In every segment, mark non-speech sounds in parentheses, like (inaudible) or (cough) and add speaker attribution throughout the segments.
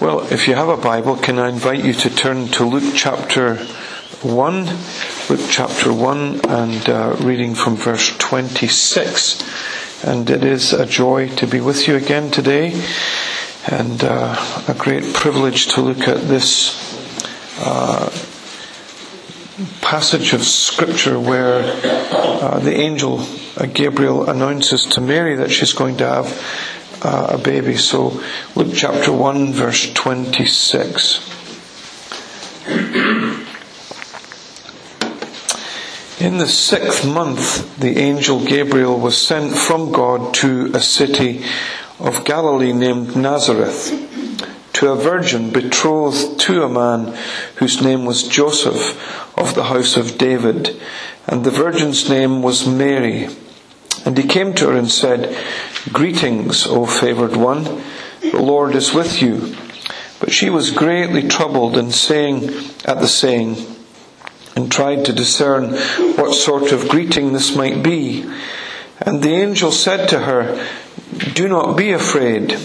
Speaker 1: Well, if you have a Bible, can I invite you to turn to Luke chapter 1? Luke chapter 1 and uh, reading from verse 26. And it is a joy to be with you again today and uh, a great privilege to look at this uh, passage of scripture where uh, the angel uh, Gabriel announces to Mary that she's going to have uh, a baby. So, Luke chapter 1, verse 26. In the sixth month, the angel Gabriel was sent from God to a city of Galilee named Nazareth, to a virgin betrothed to a man whose name was Joseph of the house of David, and the virgin's name was Mary. And he came to her and said, Greetings, O favored one, the Lord is with you. But she was greatly troubled and saying at the saying, and tried to discern what sort of greeting this might be. And the angel said to her, Do not be afraid,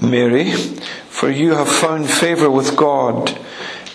Speaker 1: Mary, for you have found favor with God.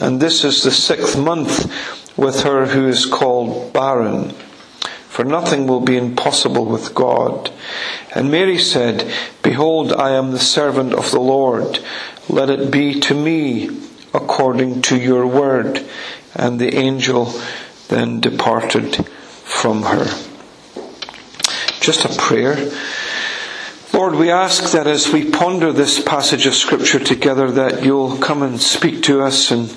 Speaker 1: and this is the sixth month with her who is called barren. For nothing will be impossible with God. And Mary said, Behold, I am the servant of the Lord. Let it be to me according to your word. And the angel then departed from her. Just a prayer. Lord, we ask that as we ponder this passage of Scripture together, that you'll come and speak to us and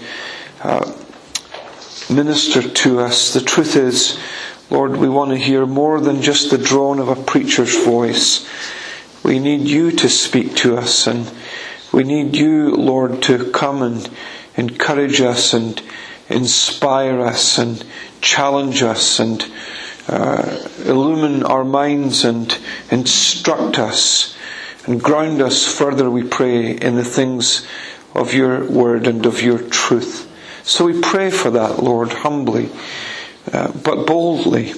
Speaker 1: uh, minister to us. The truth is, Lord, we want to hear more than just the drone of a preacher's voice. We need you to speak to us, and we need you, Lord, to come and encourage us and inspire us and challenge us and uh, illumine our minds and instruct us and ground us further, we pray, in the things of your word and of your truth. So we pray for that, Lord, humbly, uh, but boldly.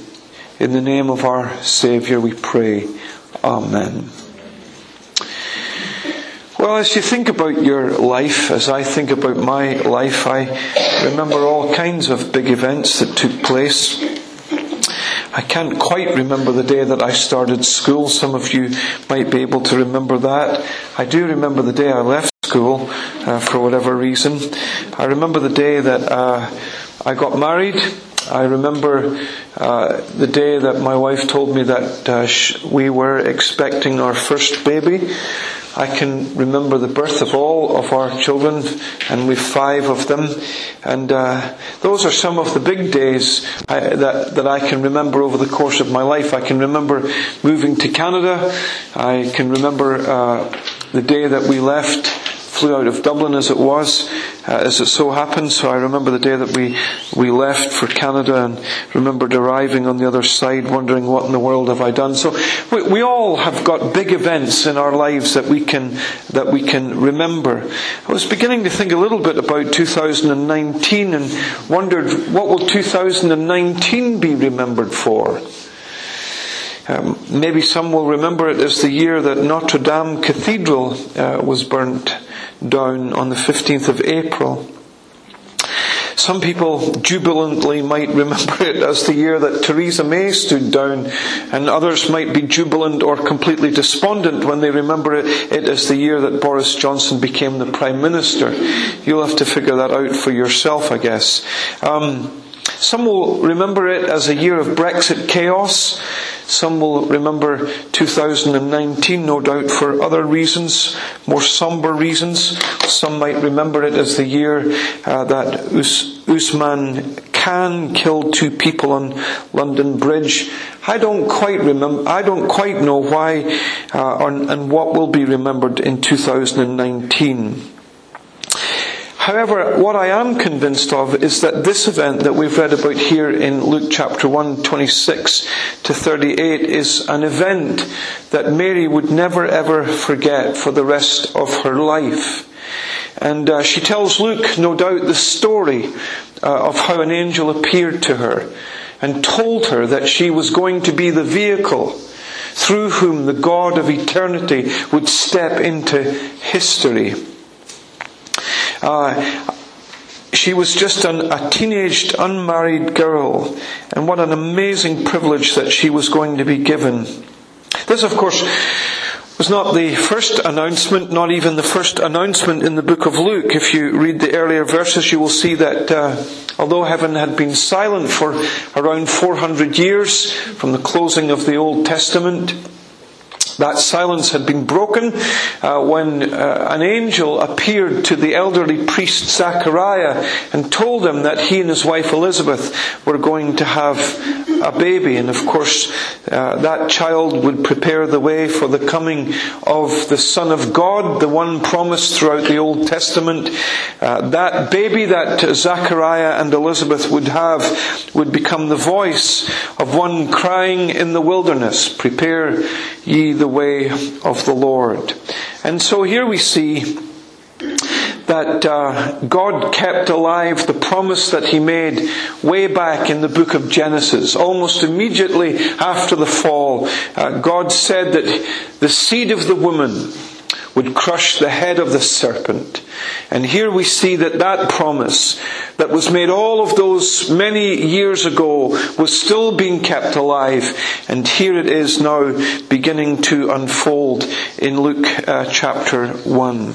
Speaker 1: In the name of our Saviour we pray. Amen. Well, as you think about your life, as I think about my life, I remember all kinds of big events that took place. I can't quite remember the day that I started school. Some of you might be able to remember that. I do remember the day I left school uh, for whatever reason. I remember the day that uh, I got married. I remember uh, the day that my wife told me that uh, sh- we were expecting our first baby. I can remember the birth of all of our children, and we've five of them. And uh, those are some of the big days I, that that I can remember over the course of my life. I can remember moving to Canada. I can remember uh, the day that we left flew out of Dublin as it was, uh, as it so happened. So I remember the day that we, we left for Canada and remembered arriving on the other side wondering what in the world have I done. So we, we all have got big events in our lives that we can, that we can remember. I was beginning to think a little bit about 2019 and wondered what will 2019 be remembered for? Um, maybe some will remember it as the year that Notre Dame Cathedral uh, was burnt down on the 15th of April. Some people jubilantly might remember it as the year that Theresa May stood down, and others might be jubilant or completely despondent when they remember it, it as the year that Boris Johnson became the Prime Minister. You'll have to figure that out for yourself, I guess. Um, some will remember it as a year of Brexit chaos. Some will remember 2019, no doubt, for other reasons, more somber reasons. Some might remember it as the year uh, that Us- Usman Khan killed two people on London Bridge. I don't quite remember. I don't quite know why uh, and what will be remembered in 2019. However, what I am convinced of is that this event that we've read about here in Luke chapter 1, 26 to 38 is an event that Mary would never ever forget for the rest of her life. And uh, she tells Luke, no doubt, the story uh, of how an angel appeared to her and told her that she was going to be the vehicle through whom the God of eternity would step into history. Uh, she was just an, a teenaged, unmarried girl, and what an amazing privilege that she was going to be given. This, of course, was not the first announcement, not even the first announcement in the book of Luke. If you read the earlier verses, you will see that uh, although heaven had been silent for around 400 years from the closing of the Old Testament, that silence had been broken uh, when uh, an angel appeared to the elderly priest Zachariah and told him that he and his wife Elizabeth were going to have a baby. And of course, uh, that child would prepare the way for the coming of the Son of God, the one promised throughout the Old Testament. Uh, that baby that Zachariah and Elizabeth would have would become the voice of one crying in the wilderness, Prepare ye the way of the Lord. And so here we see that uh, God kept alive the promise that He made way back in the book of Genesis. Almost immediately after the fall, uh, God said that the seed of the woman would crush the head of the serpent. And here we see that that promise that was made all of those many years ago was still being kept alive. And here it is now beginning to unfold in Luke uh, chapter 1.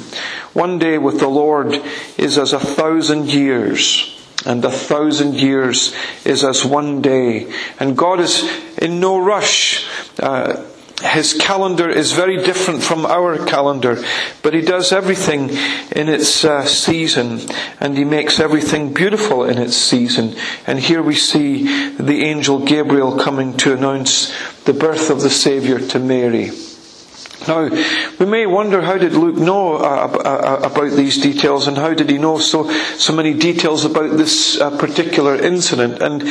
Speaker 1: One day with the Lord is as a thousand years and a thousand years is as one day. And God is in no rush. Uh, his calendar is very different from our calendar, but he does everything in its uh, season, and he makes everything beautiful in its season. And here we see the angel Gabriel coming to announce the birth of the Saviour to Mary. Now, we may wonder how did Luke know uh, uh, about these details and how did he know so, so many details about this uh, particular incident? And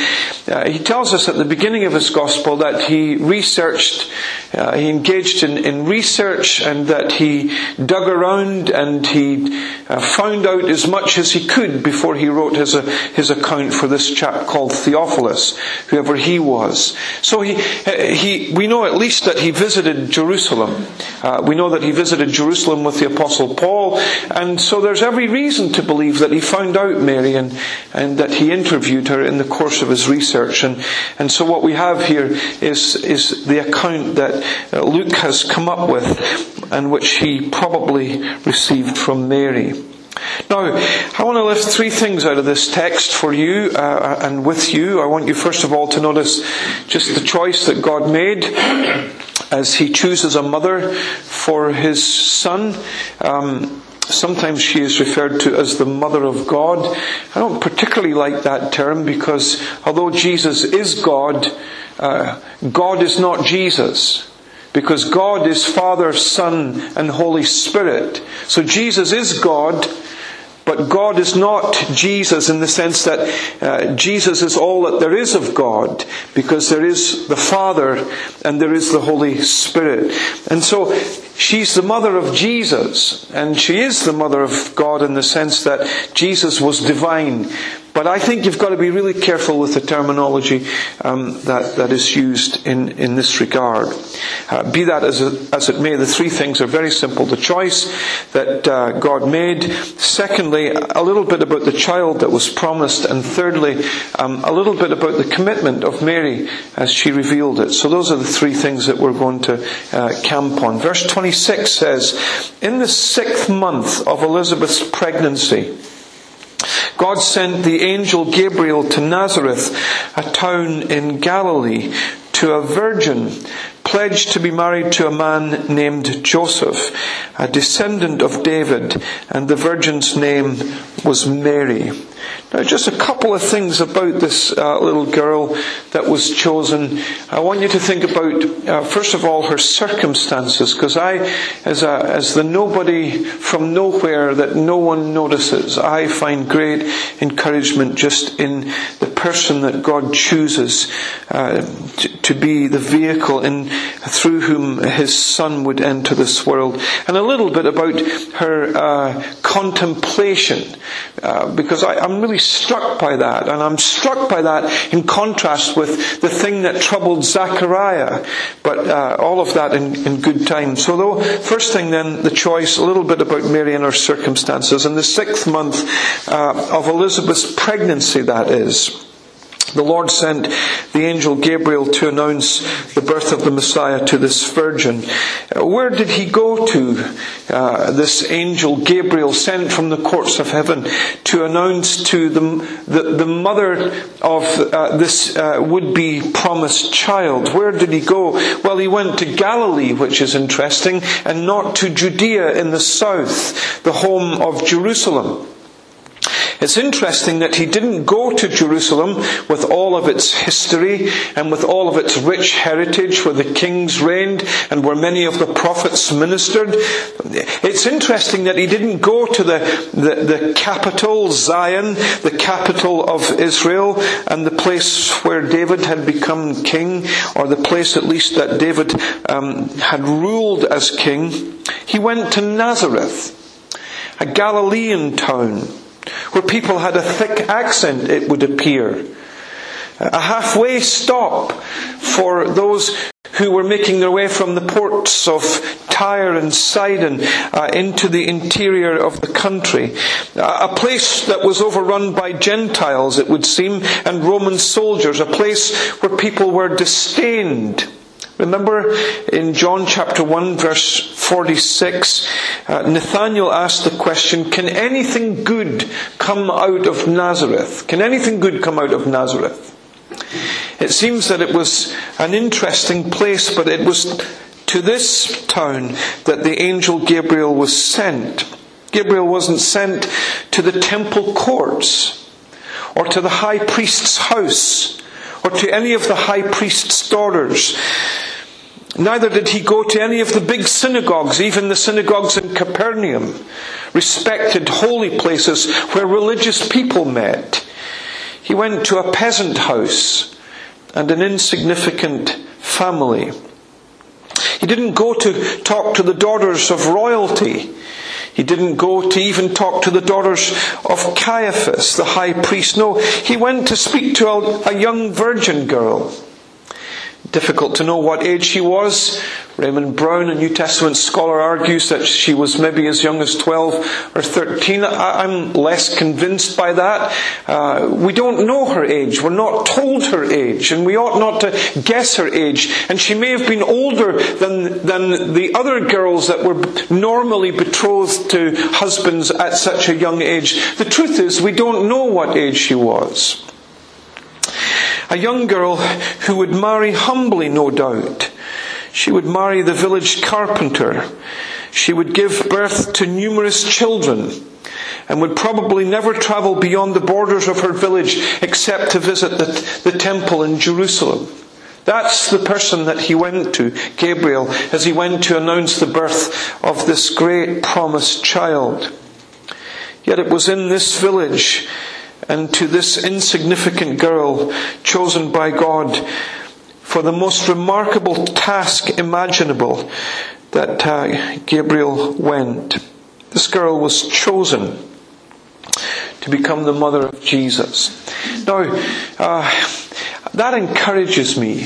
Speaker 1: uh, he tells us at the beginning of his gospel that he researched, uh, he engaged in, in, research and that he dug around and he uh, found out as much as he could before he wrote his, his account for this chap called Theophilus, whoever he was. So he, he, we know at least that he visited Jerusalem. Uh, we know that he visited Jerusalem with the Apostle Paul, and so there's every reason to believe that he found out Mary and, and that he interviewed her in the course of his research. And, and so what we have here is, is the account that uh, Luke has come up with and which he probably received from Mary. Now, I want to lift three things out of this text for you uh, and with you. I want you first of all to notice just the choice that God made as he chooses a mother for his son. Um, sometimes she is referred to as the mother of God. I don't particularly like that term because although Jesus is God, uh, God is not Jesus. Because God is Father, Son, and Holy Spirit. So Jesus is God, but God is not Jesus in the sense that uh, Jesus is all that there is of God, because there is the Father and there is the Holy Spirit. And so she's the mother of Jesus, and she is the mother of God in the sense that Jesus was divine, But I think you've got to be really careful with the terminology um, that, that is used in, in this regard. Uh, be that as, it, as it may, the three things are very simple. The choice that uh, God made. Secondly, a little bit about the child that was promised. And thirdly, um, a little bit about the commitment of Mary as she revealed it. So those are the three things that we're going to uh, camp on. Verse 26 says, In the sixth month of Elizabeth's pregnancy, God sent the angel Gabriel to Nazareth, a town in Galilee, to a virgin pledged to be married to a man named Joseph, a descendant of David, and the virgin's name was Mary. Now, just a couple of things about this uh, little girl that was chosen. I want you to think about, uh, first of all, her circumstances, because I, as, a, as the nobody from nowhere that no one notices, I find great encouragement just in the person that God chooses uh, to, to, be the vehicle in through whom His Son would enter this world, and a little bit about her uh, contemplation, uh, because I, I'm really struck by that, and I'm struck by that in contrast with the thing that troubled Zachariah, but uh, all of that in, in good time. So, though, first thing then, the choice, a little bit about Mary and her circumstances. In the sixth month uh, of Elizabeth's pregnancy, that is. The Lord sent the angel Gabriel to announce the birth of the Messiah to this virgin. Uh, where did he go to, uh, this angel Gabriel sent from the courts of heaven to announce to the, the, the mother of uh, this uh, would-be promised child? Where did he go? Well, he went to Galilee, which is interesting, and not to Judea in the south, the home of Jerusalem. It's interesting that he didn't go to Jerusalem with all of its history and with all of its rich heritage where the kings reigned and where many of the prophets ministered. It's interesting that he didn't go to the, the, the capital, Zion, the capital of Israel, and the place where David had become king, or the place at least that David um, had ruled as king. He went to Nazareth, a Galilean town where people had a thick accent, it would appear. A halfway stop for those who were making their way from the ports of Tyre and Sidon uh, into the interior of the country. A place that was overrun by Gentiles, it would seem, and Roman soldiers. A place where people were disdained Remember in John chapter 1 verse 46, uh, Nathanael asked the question, can anything good come out of Nazareth? Can anything good come out of Nazareth? It seems that it was an interesting place, but it was to this town that the angel Gabriel was sent. Gabriel wasn't sent to the temple courts or to the high priest's house or to any of the high priest's daughters. Neither did he go to any of the big synagogues, even the synagogues in Capernaum, respected holy places where religious people met. He went to a peasant house and an insignificant family. He didn't go to talk to the daughters of royalty. He didn't go to even talk to the daughters of Caiaphas, the high priest. No, he went to speak to a, a young virgin girl. Difficult to know what age she was. Raymond Brown, a New Testament scholar, argues that she was maybe as young as 12 or 13. I, am less convinced by that. Uh, we don't know her age. We're not told her age, and we ought not to guess her age. And she may have been older than, than the other girls that were normally betrothed to husbands at such a young age. The truth is, we don't know what age she was. A young girl who would marry humbly, no doubt. She would marry the village carpenter. She would give birth to numerous children and would probably never travel beyond the borders of her village except to visit the, the temple in Jerusalem. That's the person that he went to, Gabriel, as he went to announce the birth of this great promised child. Yet it was in this village and to this insignificant girl chosen by God for the most remarkable task imaginable that uh, Gabriel went. This girl was chosen to become the mother of Jesus. Now, uh, that encourages me.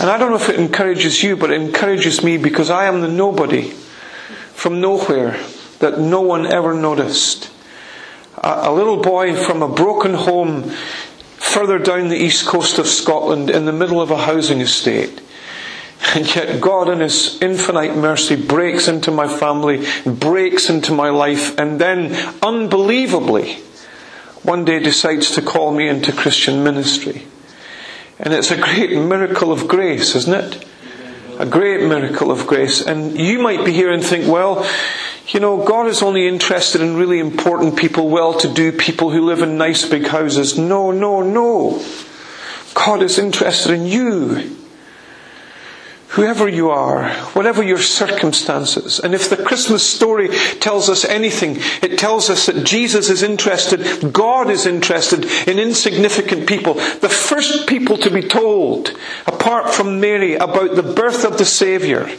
Speaker 1: And I don't know if it encourages you, but it encourages me because I am the nobody from nowhere that no one ever noticed. A, little boy from a broken home further down the east coast of Scotland in the middle of a housing estate. And yet God in His infinite mercy breaks into my family, breaks into my life, and then unbelievably, one day decides to call me into Christian ministry. And it's a great miracle of grace, isn't it? A great miracle of grace. And you might be here and think, well, you know, God is only interested in really important people, well to do people who live in nice big houses. No, no, no. God is interested in you whoever you are, whatever your circumstances. And if the Christmas story tells us anything, it tells us that Jesus is interested, God is interested in insignificant people. The first people to be told, apart from Mary, about the birth of the Saviour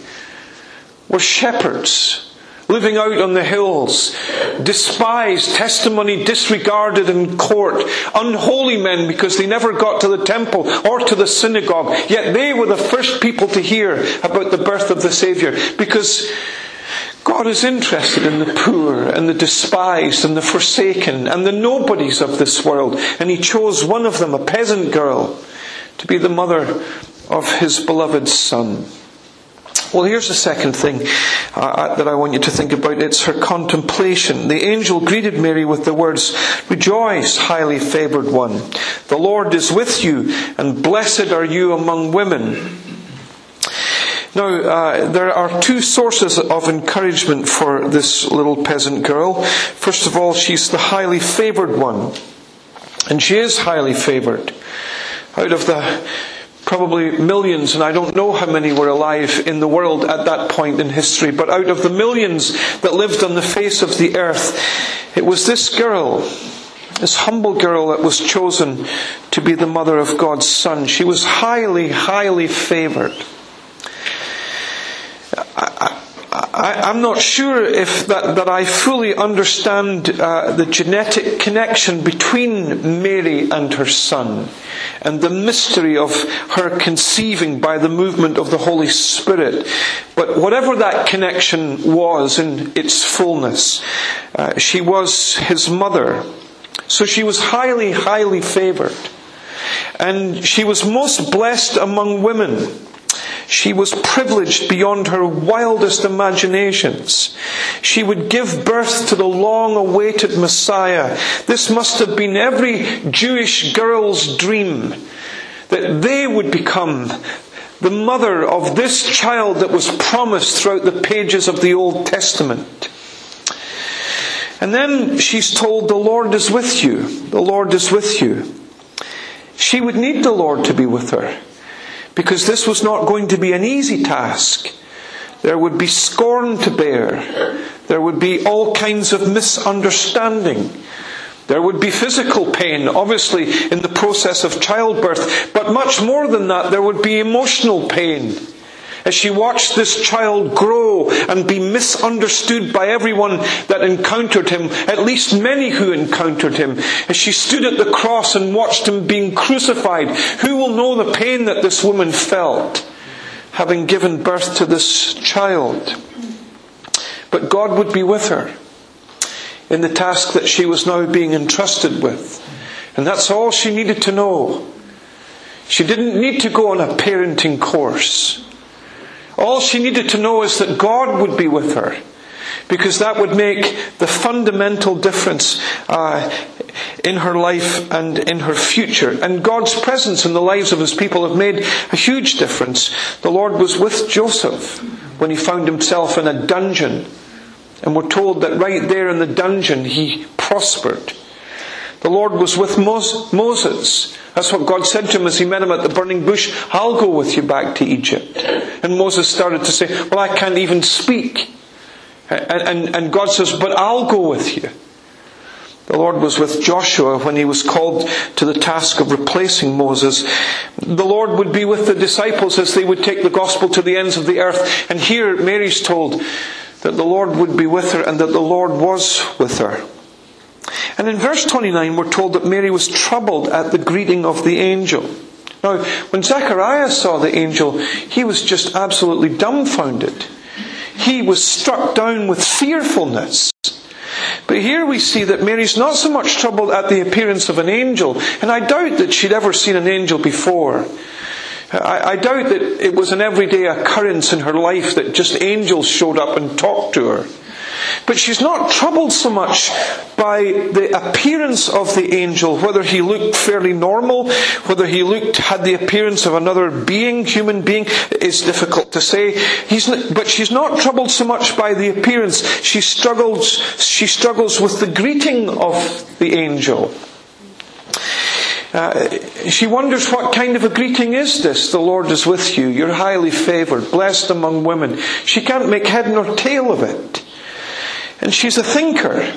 Speaker 1: were shepherds living out on the hills, despised, testimony disregarded in court, unholy men because they never got to the temple or to the synagogue, yet they were the first people to hear about the birth of the Saviour because God is interested in the poor and the despised and the forsaken and the nobodies of this world, and He chose one of them, a peasant girl, to be the mother of His beloved Son. Well, here's the second thing uh, uh, that I want you to think about. It's her contemplation. The angel greeted Mary with the words, Rejoice, highly favored one. The Lord is with you, and blessed are you among women. Now, uh, there are two sources of encouragement for this little peasant girl. First of all, she's the highly favored one. And she is highly favored. Out of the probably millions, and I don't know how many were alive in the world at that point in history, but out of the millions that lived on the face of the earth, it was this girl, this humble girl that was chosen to be the mother of God's Son. She was highly, highly favored. I, I, am not sure if that, that I fully understand uh, the genetic connection between Mary and her son and the mystery of her conceiving by the movement of the Holy Spirit. But whatever that connection was in its fullness, uh, she was his mother. So she was highly, highly favored. And she was most blessed among women. She was privileged beyond her wildest imaginations. She would give birth to the long awaited Messiah. This must have been every Jewish girl's dream that they would become the mother of this child that was promised throughout the pages of the Old Testament. And then she's told, The Lord is with you. The Lord is with you. She would need the Lord to be with her because this was not going to be an easy task. There would be scorn to bear. There would be all kinds of misunderstanding. There would be physical pain, obviously, in the process of childbirth, but much more than that, there would be emotional pain as she watched this child grow and be misunderstood by everyone that encountered him, at least many who encountered him, as she stood at the cross and watched him being crucified, who will know the pain that this woman felt, having given birth to this child? But God would be with her in the task that she was now being entrusted with. And that's all she needed to know. She didn't need to go on a parenting course. All she needed to know is that God would be with her. Because that would make the fundamental difference uh, in her life and in her future. And God's presence in the lives of his people have made a huge difference. The Lord was with Joseph when he found himself in a dungeon. And we're told that right there in the dungeon he prospered. The Lord was with Moses. That's what God said to him as he met him at the burning bush. I'll go with you back to Egypt. And Moses started to say, Well, I can't even speak. And, and, and God says, But I'll go with you. The Lord was with Joshua when he was called to the task of replacing Moses. The Lord would be with the disciples as they would take the gospel to the ends of the earth. And here Mary's told that the Lord would be with her and that the Lord was with her. And in verse 29, we're told that Mary was troubled at the greeting of the angel. Now, when Zechariah saw the angel, he was just absolutely dumbfounded. He was struck down with fearfulness. But here we see that Mary's not so much troubled at the appearance of an angel, and I doubt that she'd ever seen an angel before. I, I, doubt that it was an everyday occurrence in her life that just angels showed up and talked to her. But she's not troubled so much by the appearance of the angel, whether he looked fairly normal, whether he looked, had the appearance of another being, human being, is difficult to say. He's, but she's not troubled so much by the appearance. She struggles, she struggles with the greeting of the angel. Uh, she wonders what kind of a greeting is this? The Lord is with you. You're highly favored, blessed among women. She can't make head nor tail of it. And she's a thinker.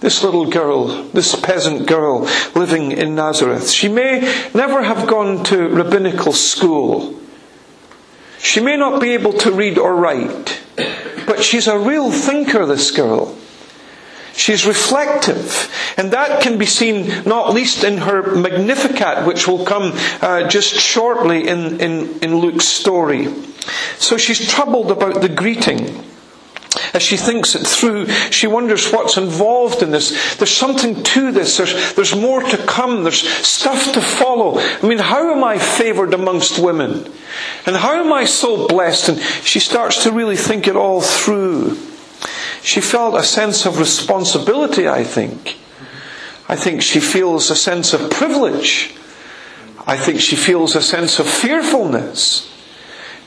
Speaker 1: This little girl, this peasant girl living in Nazareth. She may never have gone to rabbinical school. She may not be able to read or write. But she's a real thinker, this girl. She's reflective. And that can be seen not least in her Magnificat, which will come uh, just shortly in, in, in Luke's story. So she's troubled about the greeting. As she thinks it through, she wonders what's involved in this. There's something to this. There's, there's more to come. There's stuff to follow. I mean, how am I favored amongst women? And how am I so blessed? And she starts to really think it all through. She felt a sense of responsibility, I think. I think she feels a sense of privilege. I think she feels a sense of fearfulness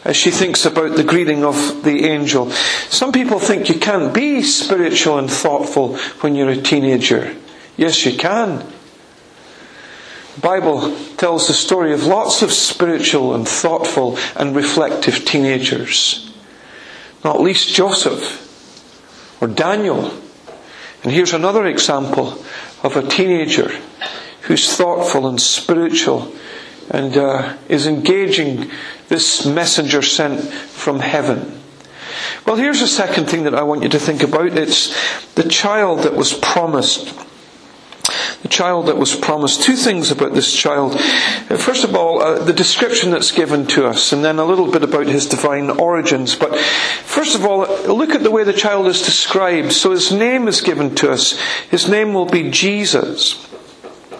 Speaker 1: as she thinks about the greeting of the angel. Some people think you can't be spiritual and thoughtful when you're a teenager. Yes, you can. The Bible tells the story of lots of spiritual and thoughtful and reflective teenagers. Not least Joseph or Daniel. And here's another example of a teenager who's thoughtful and spiritual and uh, is engaging this messenger sent from heaven. Well, here's a second thing that I want you to think about. It's the child that was promised. The child that was promised. Two things about this child. Uh, first of all, uh, the description that's given to us, and then a little bit about his divine origins. But first of all, look at the way the child is described. So his name is given to us. His name will be Jesus.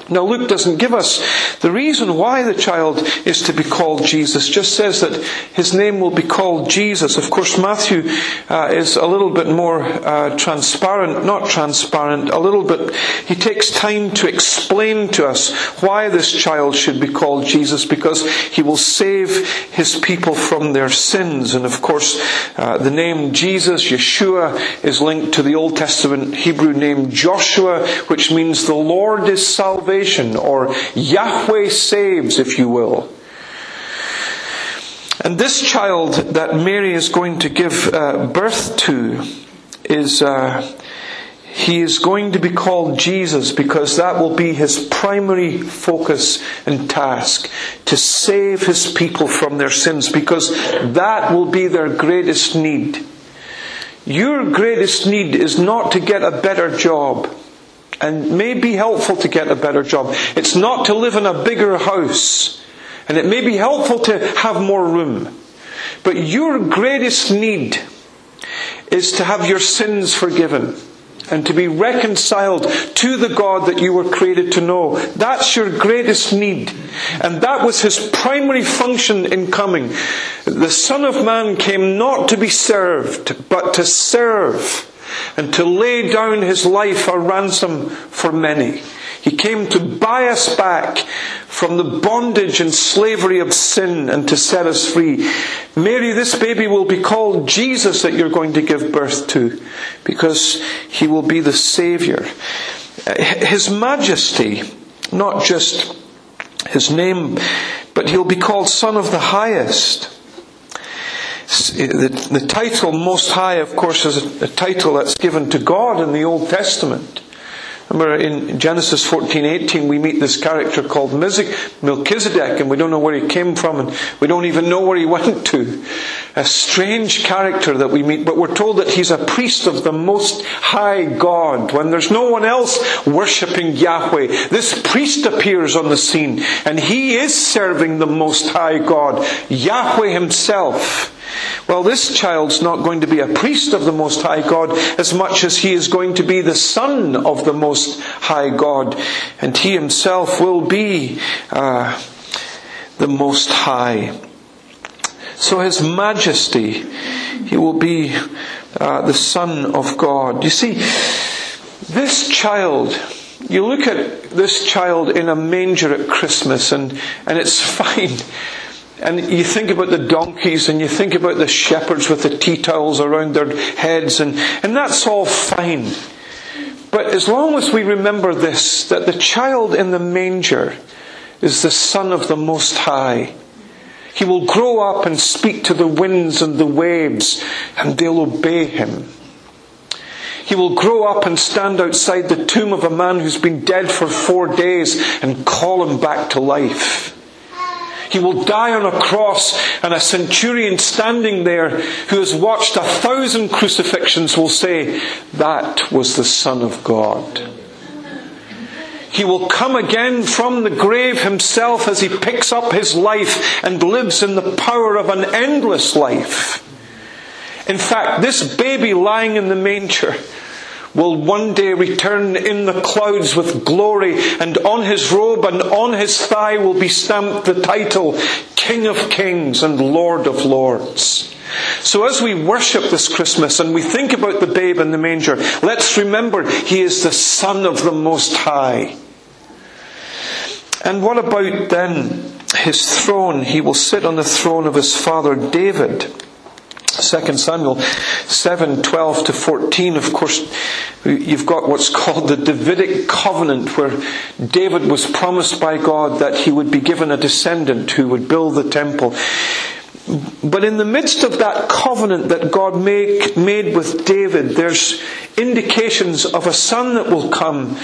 Speaker 1: Now, Luke doesn't give us the reason why the child is to be called Jesus, just says that his name will be called Jesus. Of course, Matthew uh, is a little bit more uh, transparent, not transparent, a little bit, he takes time to explain to us why this child should be called Jesus, because he will save his people from their sins. And of course, uh, the name Jesus, Yeshua, is linked to the Old Testament Hebrew name Joshua, which means the Lord is salvation salvation, or Yahweh saves, if you will. And this child that Mary is going to give uh, birth to is, uh, he is going to be called Jesus because that will be his primary focus and task to save his people from their sins because that will be their greatest need. Your greatest need is not to get a better job and may be helpful to get a better job. It's not to live in a bigger house. And it may be helpful to have more room. But your greatest need is to have your sins forgiven and to be reconciled to the God that you were created to know. That's your greatest need. And that was his primary function in coming. The Son of Man came not to be served, but to serve and to lay down his life a ransom for many. He came to buy us back from the bondage and slavery of sin and to set us free. Mary, this baby will be called Jesus that you're going to give birth to because he will be the Savior. Uh, his majesty, not just his name, but he'll be called Son of the Highest. Eh, the, the title Most High, of course, is a title that's given to God in the Old Testament. Remember in Genesis 14:18 we meet this character called Melchizedek and we don't know where he came from and we don't even know where he (laughs) went to. A strange character that we meet, but we're told that he's a priest of the most high God. When there's no one else worshipping Yahweh, this priest appears on the scene and he is serving the most high God, Yahweh himself. Well, this child's not going to be a priest of the Most High God as much as he is going to be the son of the Most High God. And he himself will be uh, the Most High. So his majesty, he will be uh, the Son of God. You see, this child, you look at this child in a manger at Christmas and, and it's (laughs) fine. And you think about the donkeys and you think about the shepherds with the tea towels around their heads and, and that's all fine. But as long as we remember this, that the child in the manger is the Son of the Most High, he will grow up and speak to the winds and the waves and they'll obey him. He will grow up and stand outside the tomb of a man who's been dead for four days and call him back to life. He will die on a cross, and a centurion standing there who has watched a thousand crucifixions will say, That was the Son of God. He will come again from the grave himself as he picks up his life and lives in the power of an endless life. In fact, this baby lying in the manger will one day return in the clouds with glory, and on his robe and on his thigh will be stamped the title King of Kings and Lord of Lords. So as we worship this Christmas and we think about the babe in the manger, let's remember he is the Son of the Most High. And what about then his throne? He will sit on the throne of his father David. 2 Samuel 7 12 to 14, of course, you've got what's called the Davidic covenant, where David was promised by God that he would be given a descendant who would build the temple. But in the midst of that covenant that God make, made with David, there's indications of a son that will come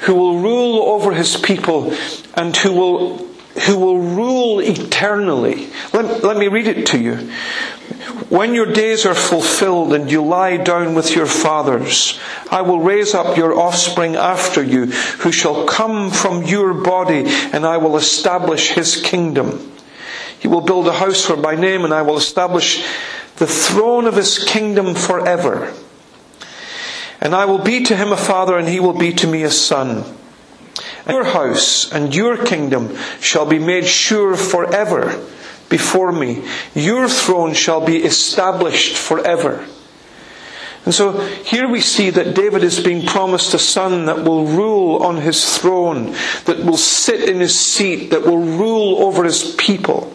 Speaker 1: who will rule over his people and who will who will rule eternally. Let, let me read it to you. When your days are fulfilled and you lie down with your fathers, I will raise up your offspring after you, who shall come from your body, and I will establish his kingdom. He will build a house for my name, and I will establish the throne of his kingdom forever. And I will be to him a father, and he will be to me a son. Your house and your kingdom shall be made sure forever before me. Your throne shall be established forever. And so here we see that David is being promised a son that will rule on his throne, that will sit in his seat, that will rule over his people.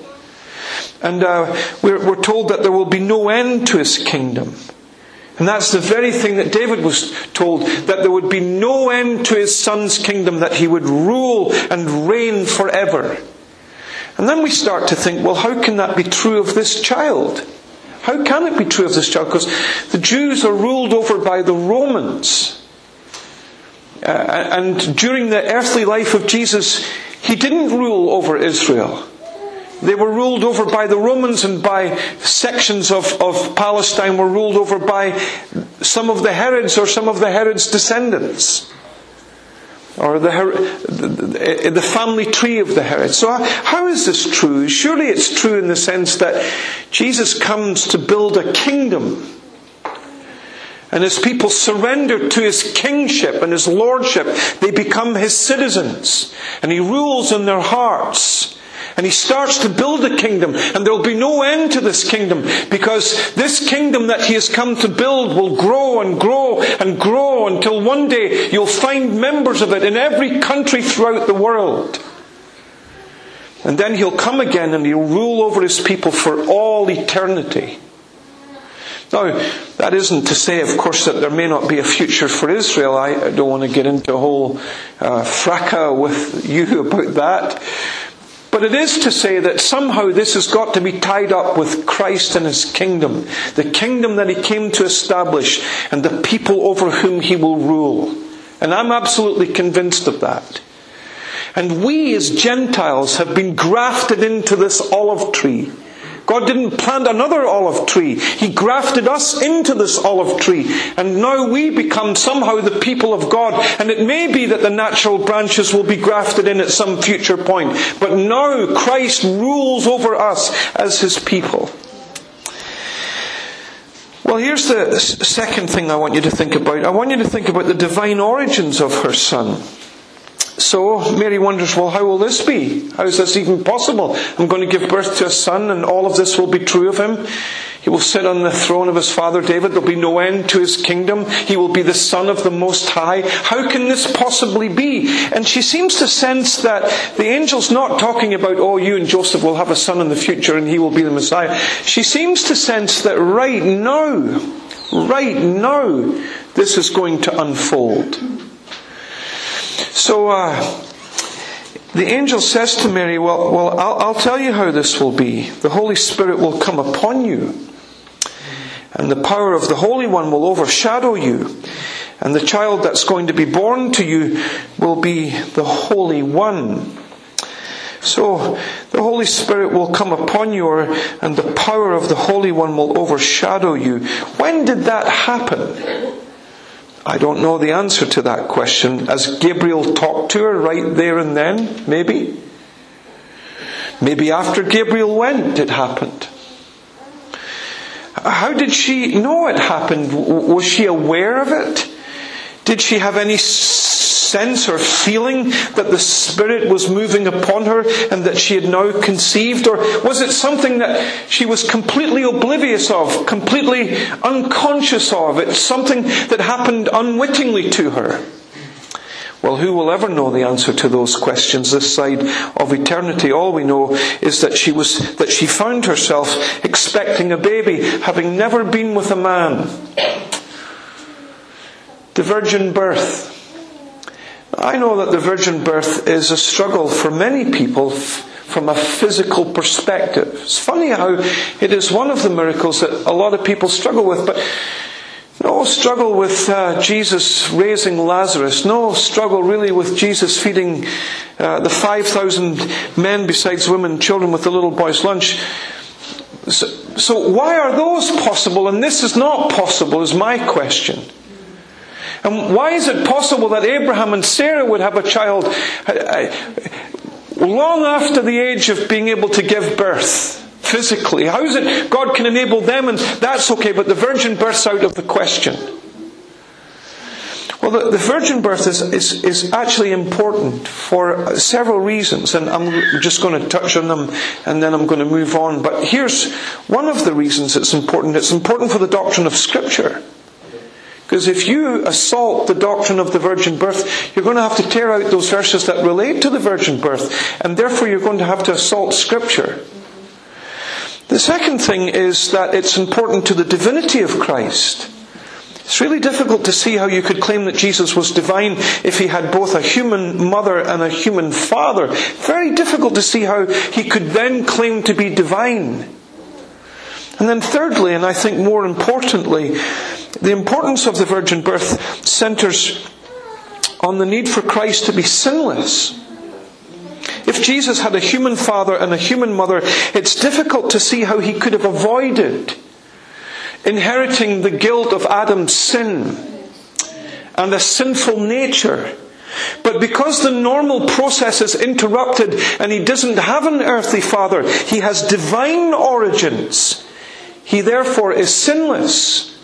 Speaker 1: And uh, we're, we're told that there will be no end to his kingdom. And that's the very thing that David was told, that there would be no end to his son's kingdom, that he would rule and reign forever. And then we start to think, well, how can that be true of this child? How can it be true of this child? Because the Jews are ruled over by the Romans. Uh, and during the earthly life of Jesus, he didn't rule over Israel. They were ruled over by the Romans and by sections of, of Palestine were ruled over by some of the Herods or some of the Herod's descendants. Or the, the, family tree of the Herods. So how is this true? Surely it's true in the sense that Jesus comes to build a kingdom. And as people surrender to his kingship and his lordship, they become his citizens. And he rules in their hearts. And he starts to build a kingdom, and there will be no end to this kingdom, because this kingdom that he has come to build will grow and grow and grow until one day you'll find members of it in every country throughout the world. And then he'll come again and he'll rule over his people for all eternity. Now, that isn't to say, of course, that there may not be a future for Israel. I don't want to get into a whole uh, fracas with (laughs) you about that. But it is to say that somehow this has got to be tied up with Christ and His kingdom. The kingdom that He came to establish and the people over whom He will rule. And I'm absolutely convinced of that. And we as Gentiles have been grafted into this olive tree. God didn't plant another olive tree. He grafted us into this olive tree. And now we become somehow the people of God. And it may be that the natural branches will be grafted in at some future point. But now Christ rules over us as His people. Well, here's the second thing I want you to think about. I want you to think about the divine origins of her son. So Mary wonders, well, how will this be? How is this even possible? I'm going to give birth to a son and all of this will be true of him. He will sit on the throne of his father David. There'll be no end to his kingdom. He will be the son of the Most High. How can this possibly be? And she seems to sense that the angel's not talking about, oh, you and Joseph will have a son in the future and he will be the Messiah. She seems to sense that right now, right now, this is going to unfold. So, uh, the angel says to Mary, Well, well I'll, I'll tell you how this will be. The Holy Spirit will come upon you, and the power of the Holy One will overshadow you. And the child that's going to be born to you will be the Holy One. So the Holy Spirit will come upon you, and the power of the Holy One will overshadow you. When did that happen? I don't know the answer to that question. As Gabriel talked to her right there and then, maybe. Maybe after Gabriel went, it happened. How did she know it happened? Was she aware of it? Did she have any sense or feeling that the Spirit was moving upon her and that she had now conceived? Or was it something that she was completely oblivious of, completely unconscious of? It's something that happened unwittingly to her. Well, who will ever know the answer to those questions this side of eternity? All we know is that she was, that she found herself expecting a baby, having never been with a man. The virgin birth. I know that the virgin birth is a struggle for many people from a physical perspective. It's funny how it is one of the miracles that a lot of people struggle with, but no struggle with uh, Jesus raising Lazarus. No struggle really with Jesus feeding uh, the 5,000 men besides women and children with the little boy's lunch. So, so why are those possible and this is not possible is my question. And why is it possible that Abraham and Sarah would have a child uh, uh, long after the age of being able to give birth? Physically. How is it God can enable them and that's okay, but the virgin birth's out of the question? Well, the, the, virgin birth is, is, is actually important for several reasons, and I'm just going to touch on them and then I'm going to move on. But here's one of the reasons it's important. It's important for the doctrine of Scripture. Because if you assault the doctrine of the virgin birth, you're going to have to tear out those verses that relate to the virgin birth, and therefore you're going to have to assault Scripture. The second thing is that it's important to the divinity of Christ. It's really difficult to see how you could claim that Jesus was divine if he had both a human mother and a human father. Very difficult to see how he could then claim to be divine. And then thirdly, and I think more importantly, the importance of the virgin birth centers on the need for Christ to be sinless. If Jesus had a human father and a human mother, it's difficult to see how he could have avoided inheriting the guilt of Adam's sin and a sinful nature. But because the normal process is interrupted and he doesn't have an earthly father, he has divine origins. He therefore is sinless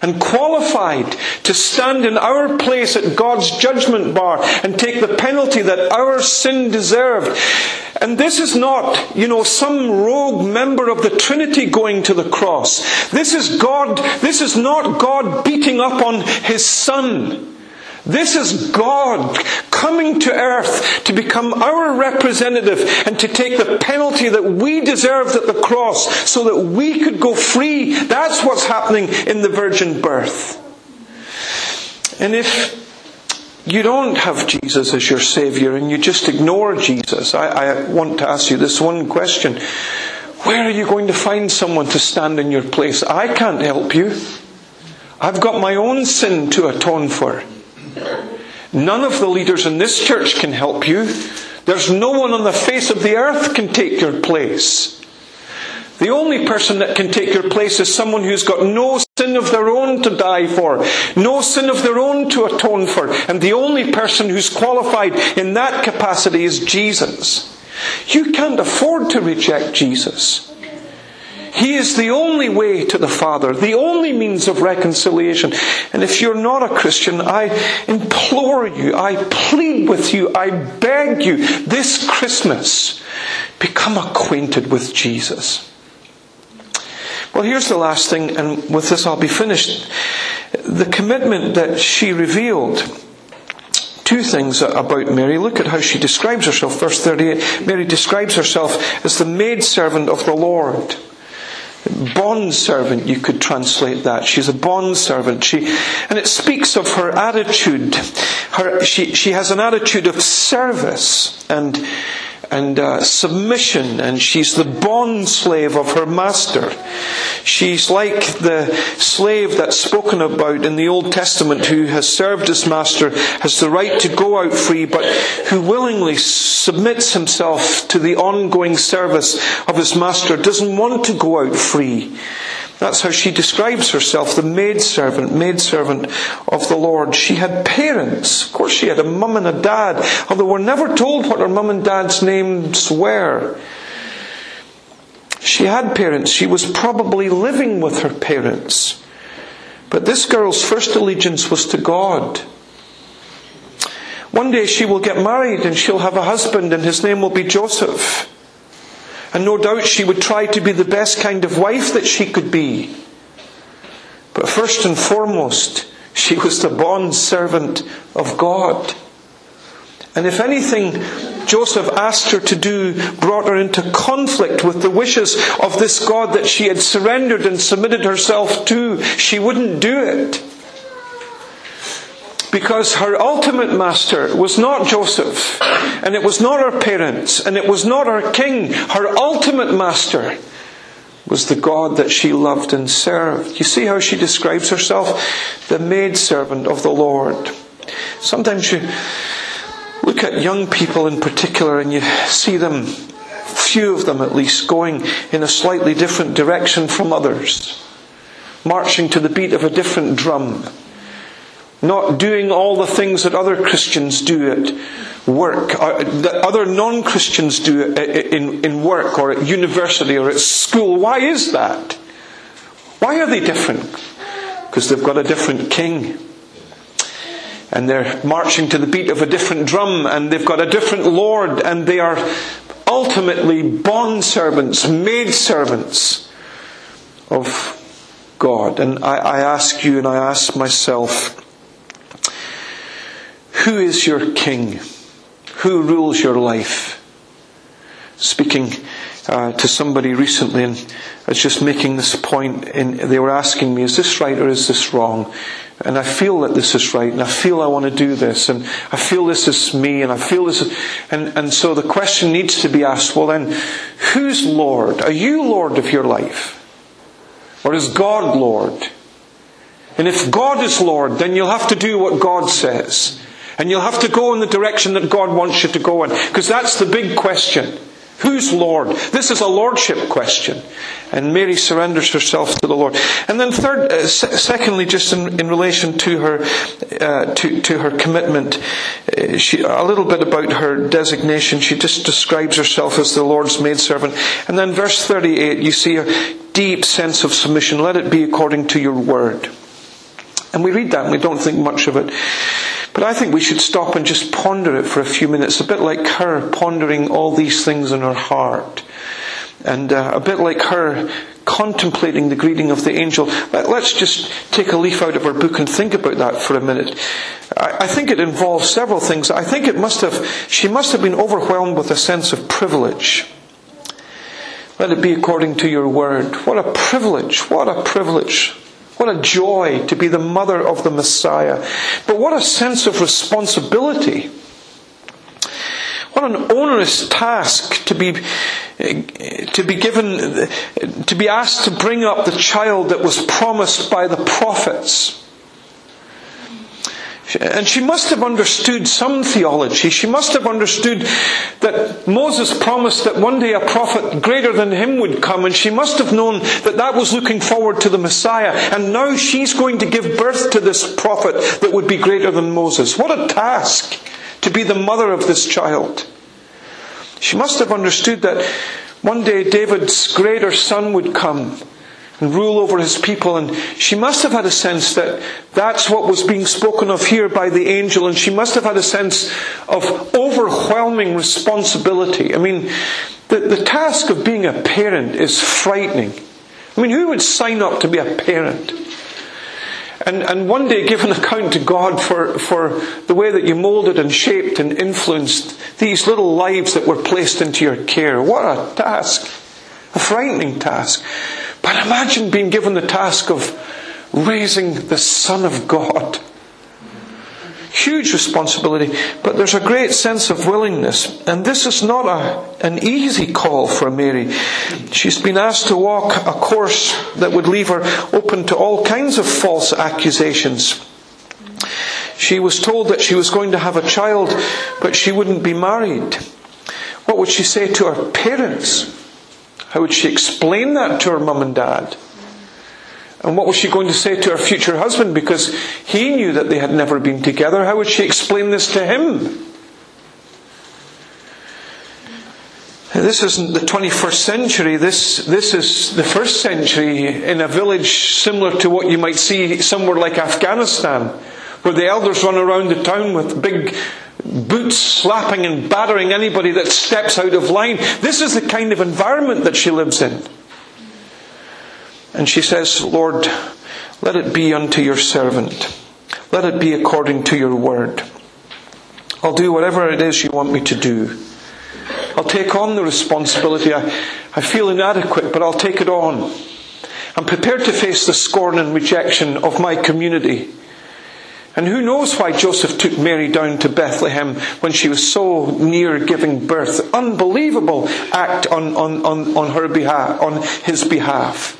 Speaker 1: and qualified to stand in our place at God's judgment bar and take the penalty that our sin deserved. And this is not, you know, some rogue member of the Trinity going to the cross. This is God, this is not God beating up on His Son. This is God coming to earth to become our representative and to take the penalty that we deserved at the cross so that we could go free. That's what's happening in the virgin birth. And if you don't have Jesus as your Savior and you just ignore Jesus, I, I want to ask you this one question. Where are you going to find someone to stand in your place? I can't help you. I've got my own sin to atone for. None of the leaders in this church can help you. There's no one on the face of the earth can take your place. The only person that can take your place is someone who's got no sin of their own to die for, no sin of their own to atone for, and the only person who's qualified in that capacity is Jesus. You can't afford to reject Jesus. He is the only way to the Father, the only means of reconciliation. And if you're not a Christian, I implore you, I plead with you, I beg you, this Christmas, become acquainted with Jesus. Well, here's the last thing, and with this I'll be finished. The commitment that she revealed. Two things about Mary. Look at how she describes herself. Verse 38. Mary describes herself as the maidservant of the Lord. Bond servant, you could translate that. She's a bond servant. She, and it speaks of her attitude. Her, she, she has an attitude of service and and uh, submission, and she's the bond slave of her master. She's like the slave that's spoken about in the Old Testament who has served his master, has the right to go out free, but who willingly submits himself to the ongoing service of his master, doesn't want to go out free. That's how she describes herself, the maidservant, maidservant of the Lord. She had parents. Of course, she had a mum and a dad, although we're never told what her mum and dad's names were. She had parents. She was probably living with her parents. But this girl's first allegiance was to God. One day she will get married and she'll have a husband and his name will be Joseph. And no doubt she would try to be the best kind of wife that she could be. But first and foremost, she was the bond servant of God. And if anything Joseph asked her to do brought her into conflict with the wishes of this God that she had surrendered and submitted herself to, she wouldn't do it. Because her ultimate master was not Joseph, and it was not her parents, and it was not her king. Her ultimate master was the God that she loved and served. You see how she describes herself? The maidservant of the Lord. Sometimes you look at young people in particular and you see them, few of them at least, going in a slightly different direction from others, marching to the beat of a different drum not doing all the things that other Christians do at work, uh, that other non Christians do in, in work or at university or at school. Why is that? Why are they different? Because they've got a different king. And they're marching to the beat of a different drum, and they've got a different Lord, and they are ultimately bond servants, maid servants of God. And I, I ask you and I ask myself, who is your king? Who rules your life? Speaking uh, to somebody recently, and I was just making this point, and they were asking me, is this right or is this wrong? And I feel that this is right, and I feel I want to do this, and I feel this is me, and I feel this is, and, and so the question needs to be asked, well then, who's Lord? Are you Lord of your life? Or is God Lord? And if God is Lord, then you'll have to do what God says. And you'll have to go in the direction that God wants you to go in. Because that's the big question. Who's Lord? This is a lordship question. And Mary surrenders herself to the Lord. And then third, uh, secondly, just in, in relation to her, uh, to, to her commitment, uh, she, a little bit about her designation. She just describes herself as the Lord's maidservant. And then verse 38, you see a deep sense of submission. Let it be according to your word. And we read that and we don't think much of it. But I think we should stop and just ponder it for a few minutes, a bit like her pondering all these things in her heart. And uh, a bit like her contemplating the greeting of the angel. Let, us just take a leaf out of her book and think about that for a minute. I, I think it involves several things. I think it must have, she must have been overwhelmed with a sense of privilege. Let it be according to your word. What a privilege. What a privilege. What a joy to be the mother of the Messiah. But what a sense of responsibility. What an onerous task to be, to be given, to be asked to bring up the child that was promised by the prophets. And she must have understood some theology. She must have understood that Moses promised that one day a prophet greater than him would come, and she must have known that that was looking forward to the Messiah. And now she's going to give birth to this prophet that would be greater than Moses. What a task to be the mother of this child. She must have understood that one day David's greater son would come and rule over his people. And she must have had a sense that that's what was being spoken of here by the angel. And she must have had a sense of overwhelming responsibility. I mean, the, the task of being a parent is frightening. I mean, who would sign up to be a parent? And, and one day give an (laughs) account to God for, for the way that you molded and shaped and influenced these little lives that were placed into your care. What a task. A frightening task. But imagine being given the task of raising the Son of God. Huge responsibility, but there's a great sense of willingness. And this is not a, an easy call for Mary. She's been asked to walk a course that would leave her open to all kinds of false accusations. She was told that she was going to have a child, but she wouldn't be married. What would she say to her parents? How would she explain that to her mum and dad? And what was she going to say to her future husband because he knew that they had never been together? How would she explain this to him? This isn't the 21st century. This, this is the first century in a village similar to what you might see somewhere like Afghanistan, where the elders run around the town with big boots slapping and battering anybody that steps out of line. This is the kind of environment that she lives in. And she says, Lord, let it be unto your servant. Let it be according to your word. I'll do whatever it is you want me to do. I'll take on the responsibility. I, I feel inadequate, but I'll take it on. I'm prepared to face the scorn and rejection of my community. And who knows why Joseph took Mary down to Bethlehem when she was so near giving birth. Unbelievable act on, on, on, on her behalf, on his behalf.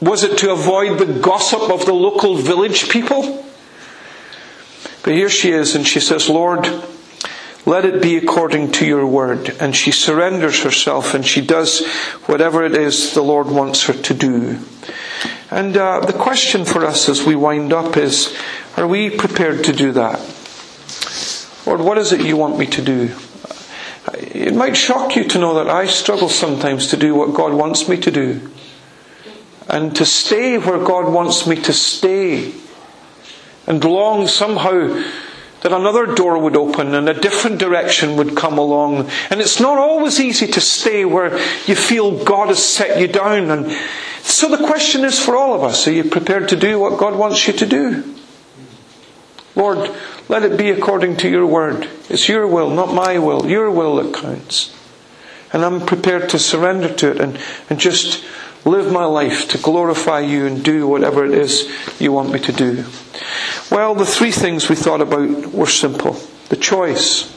Speaker 1: Was it to avoid the gossip of the local village people? But here she is and she says, Lord, let it be according to your word. And she surrenders herself and she does whatever it is the Lord wants her to do. And uh, the question for us as we wind up is, are we prepared to do that? Lord, what is it you want me to do? It might shock you to know that I struggle sometimes to do what God wants me to do. And to stay where God wants me to stay. And long somehow that another door would open and a different direction would come along. And it's not always easy to stay where you feel God has set you down. And so the question is for all of us, are you prepared to do what God wants you to do? Lord, let it be according to your word. It's your will, not my will. Your will that counts. And I'm prepared to surrender to it and, and just live my life to glorify you and do whatever it is you want me to do. Well, the three things we thought about were simple. The choice.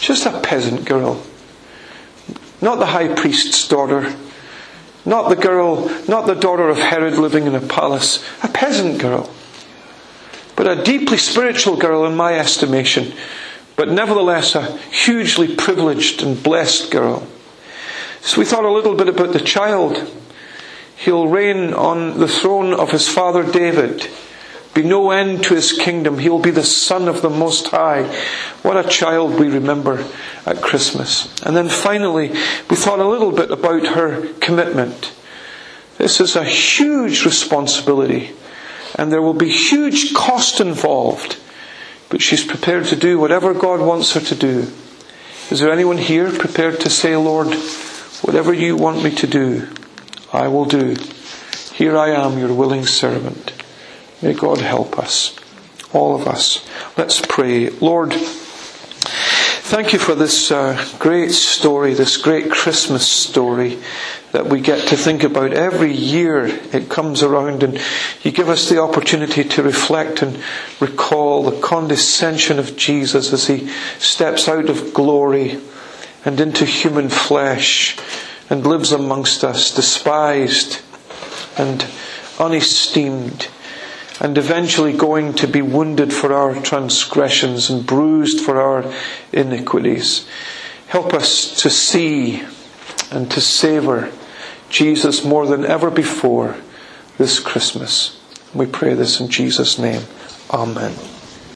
Speaker 1: Just a peasant girl. Not the high priest's daughter. Not the girl, not the daughter of Herod living in a palace. A peasant girl but a deeply spiritual girl in my estimation, but nevertheless a hugely privileged and blessed girl. So we thought a little bit about the child. He'll reign on the throne of his father David. Be no end to his kingdom. He'll be the son of the Most High. What a child we remember at Christmas. And then finally, we thought a little bit about her commitment. This is a huge responsibility and there will be huge cost involved, but she's prepared to do whatever God wants her to do. Is there anyone here prepared to say, Lord, whatever you want me to do, I will do. Here I am, your willing servant. May God help us, all of us. Let's pray. Lord, thank you for this uh, great story, this great Christmas story that we get to think about every year it comes around and you give us the opportunity to reflect and recall the condescension of Jesus as he steps out of glory and into human flesh and lives amongst us despised and unesteemed and eventually going to be wounded for our transgressions and bruised for our iniquities. Help us to see and to savour Jesus more than ever before this Christmas. We pray this in Jesus' name. Amen.